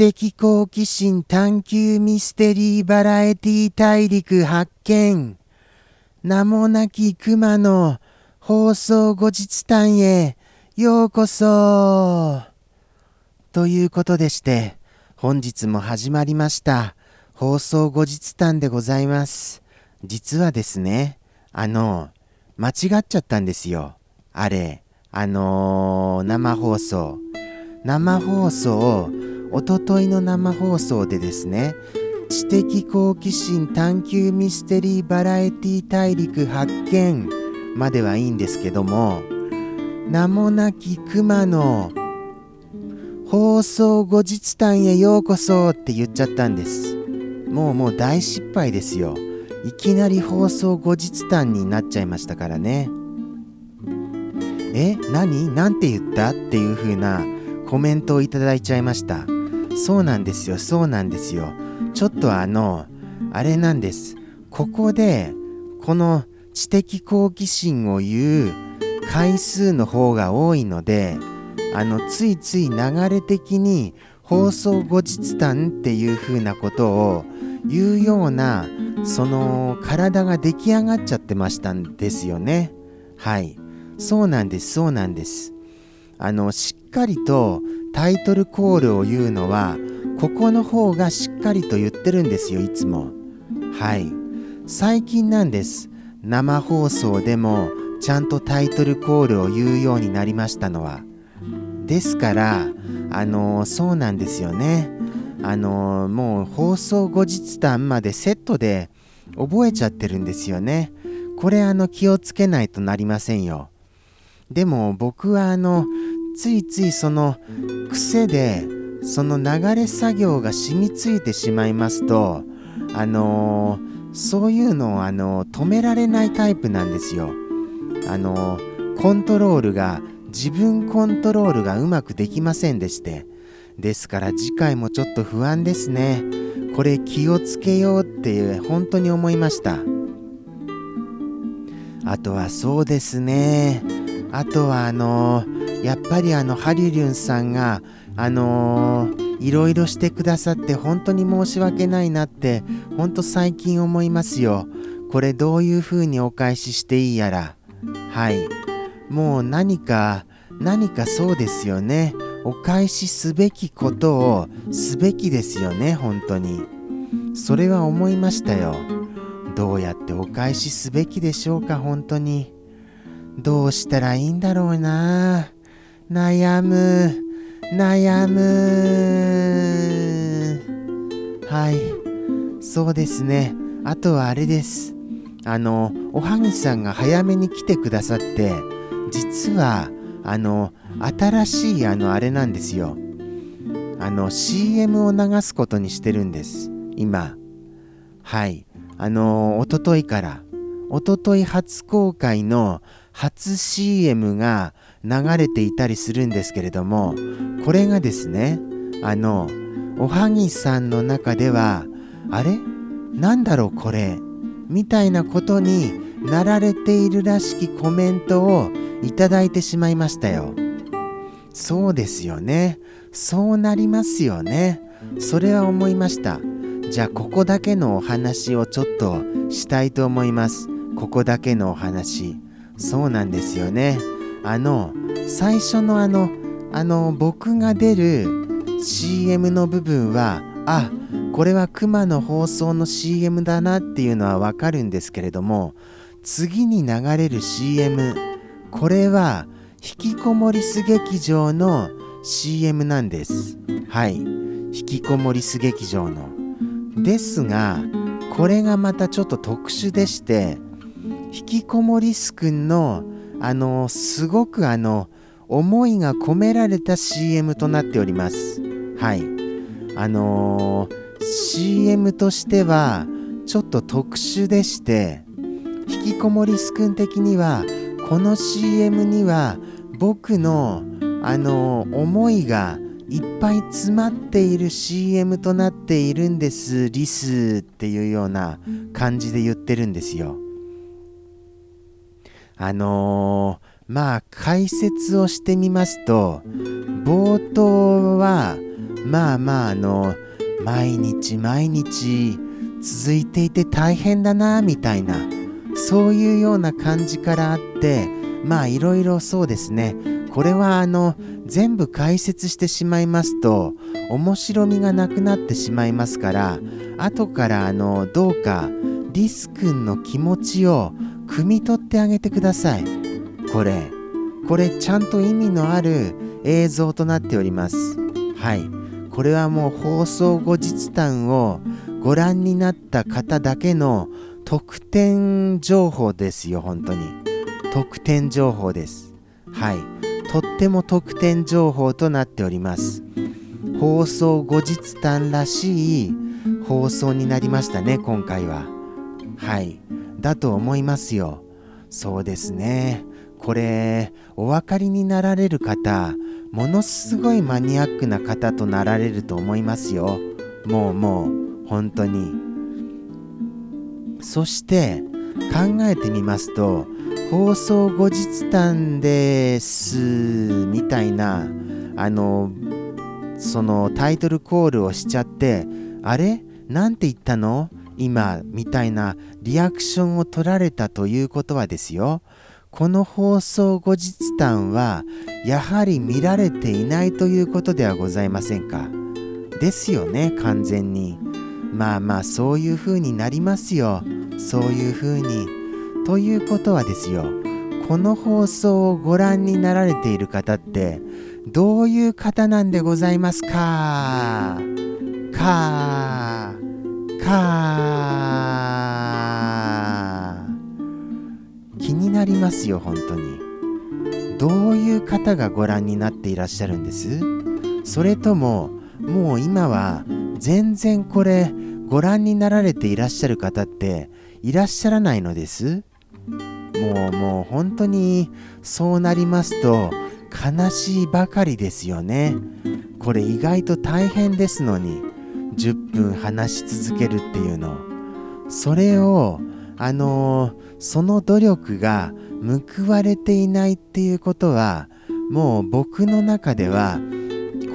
的好奇心探求ミステリーバラエティ大陸発見。名もなき熊の放送後日談へようこそ。ということでして本日も始まりました。放送後日談でございます。実はですねあの間違っちゃったんですよ。あれあのー、生放送。生放送おとといの生放送でですね知的好奇心探求ミステリーバラエティ大陸発見まではいいんですけども名もなき熊の放送後日談へようこそって言っちゃったんです。もうもう大失敗ですよ。いきなり放送後日談になっちゃいましたからね。え何？なんて言った？っていう風なコメントをいただいちゃいました。そうなんですよそうなんですよ。ちょっとあのあれなんです。ここでこの知的好奇心を言う回数の方が多いのであのついつい流れ的に放送後日談っていう風なことを言うようなその体が出来上がっちゃってましたんですよね。はい。そうなんですそうなんです。あのっかりとタイトルコールを言うのはここの方がしっかりと言ってるんですよいつも。はい。最近なんです。生放送でもちゃんとタイトルコールを言うようになりましたのは。ですからあのそうなんですよね。あのもう放送後日談までセットで覚えちゃってるんですよね。これあの気をつけないとなりませんよ。でも僕はあのついついその癖でその流れ作業が染みついてしまいますとあのー、そういうのをあのー、止められないタイプなんですよ。あのー、コントロールが自分コントロールがうまくできませんでして。ですから次回もちょっと不安ですね。これ気をつけようって本当に思いました。あとはそうですね。あとはあのー、やっぱりあのハリュリュンさんがあのー、いろいろしてくださって本当に申し訳ないなって本当最近思いますよ。これどういう風にお返ししていいやら。はい。もう何か何かそうですよね。お返しすべきことをすべきですよね本当に。それは思いましたよ。どうやってお返しすべきでしょうか本当に。どうしたらいいんだろうな。悩む。悩む。はい。そうですね。あとはあれです。あのおはぎさんが早めに来てくださって実はあの新しいあのあれなんですよ。あの CM を流すことにしてるんです。今。はい。あのおとといから。おととい初公開の初 CM が流れていたりするんですけれどもこれがですねあのおはぎさんの中ではあれ？なんだろうこれ？みたいなことになられているらしきコメントをいただいてしまいましたよ。そうですよね。そうなりますよね。それは思いました。じゃあここだけのお話をちょっとしたいと思います。ここだけのお話。そうなんですよね。あの最初のあのあの僕が出る CM の部分はあこれはクマの放送の CM だなっていうのはわかるんですけれども次に流れる CM これは引きこもりす劇場の CM なんです。はい。引きこもりす劇場の。ですがこれがまたちょっと特殊でして引きこもりすくんのあのすごくあの思いが込められた CM となっております。はい。あのー、CM としてはちょっと特殊でして引きこもりすくん的にはこの CM には僕のあのー、思いがいっぱい詰まっている CM となっているんですリスっていうような感じで言ってるんですよ。あのー、まあ解説をしてみますと冒頭はまあまああの毎日毎日続いていて大変だなみたいなそういうような感じからあってまあいろいろそうですね。これはあの全部解説してしまいますと面白みがなくなってしまいますから後からあのどうかリス君の気持ちを汲み取ってあげてください。これこれちゃんと意味のある映像となっております。はい。これはもう放送後日談をご覧になった方だけの特典情報ですよ本当に。特典情報です。はい。とっても特典情報となっております。放送後日談らしい放送になりましたね今回は。はい。だと思いますよ。そうですね。これお分かりになられる方ものすごいマニアックな方となられると思いますよ。もうもう本当に。そして考えてみますと放送後日談ですみたいなあのそのタイトルコールをしちゃってあれ？なんて言ったの？今みたいなリアクションを取られたということはですよ。この放送後日談はやはり見られていないということではございませんか。ですよね完全に。まあまあそういう風になりますよ。そういう風に。ということはですよ。この放送をご覧になられている方ってどういう方なんでございますか？か気になりますよ本当に。どういう方がご覧になっていらっしゃるんです？それとももう今は全然これご覧になられていらっしゃる方っていらっしゃらないのです？もうもう本当にそうなりますと悲しいばかりですよね。これ意外と大変ですのに。10分話し続けるっていうの。それをあのー、その努力が報われていないっていうことはもう僕の中では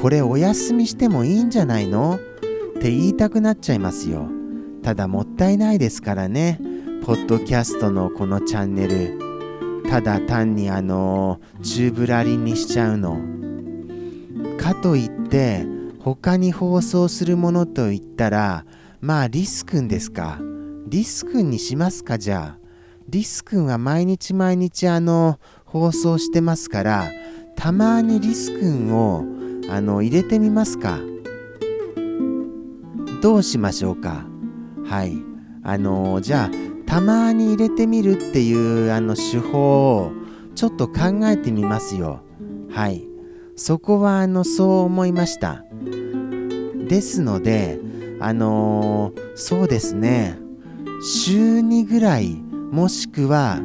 これお休みしてもいいんじゃないの？って言いたくなっちゃいますよ。ただもったいないですからね。ポッドキャストのこのチャンネル。ただ単にあの宙ぶらりんにしちゃうの。かといって他に放送するものといったらまあリスくんですか？リスくんにしますかじゃあ？リスくんは毎日毎日あの放送してますからたまにリスくんをあの入れてみますか？どうしましょうか？はい。あのじゃあたまに入れてみるっていうあの手法をちょっと考えてみますよ。はい。そこはあのそう思いました。ですのであのー、そうですね。週2ぐらいもしくは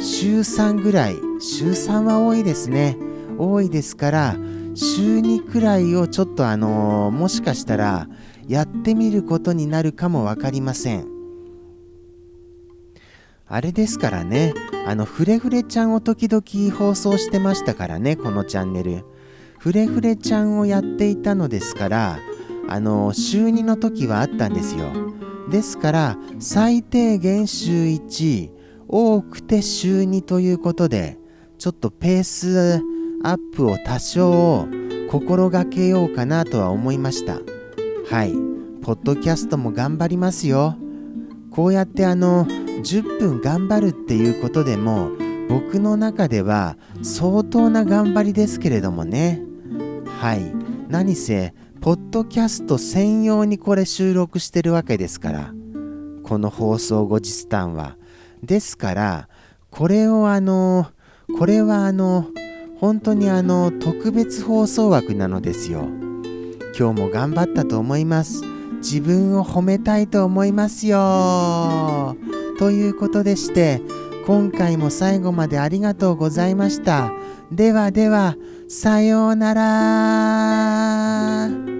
週3ぐらい週3は多いですね。多いですから週2くらいをちょっとあのー、もしかしたらやってみることになるかも分かりません。あれですからねあのフレフレちゃんを時々放送してましたからねこのチャンネル。フレフレちゃんをやっていたのですからあの週2の時はあったんですよ。ですから最低限週1多くて週2ということでちょっとペースアップを多少心がけようかなとは思いました。はい。ポッドキャストも頑張りますよ。こうやってあの10分頑張るっていうことでも僕の中では相当な頑張りですけれどもね。はい。何せポッドキャスト専用にこれ収録してるわけですから。この放送後日談はですからこれをあのこれはあの本当にあの特別放送枠なのですよ。今日も頑張ったと思います。自分を褒めたいと思いますよ。ということでして今回も最後までありがとうございました。ではではさようなら。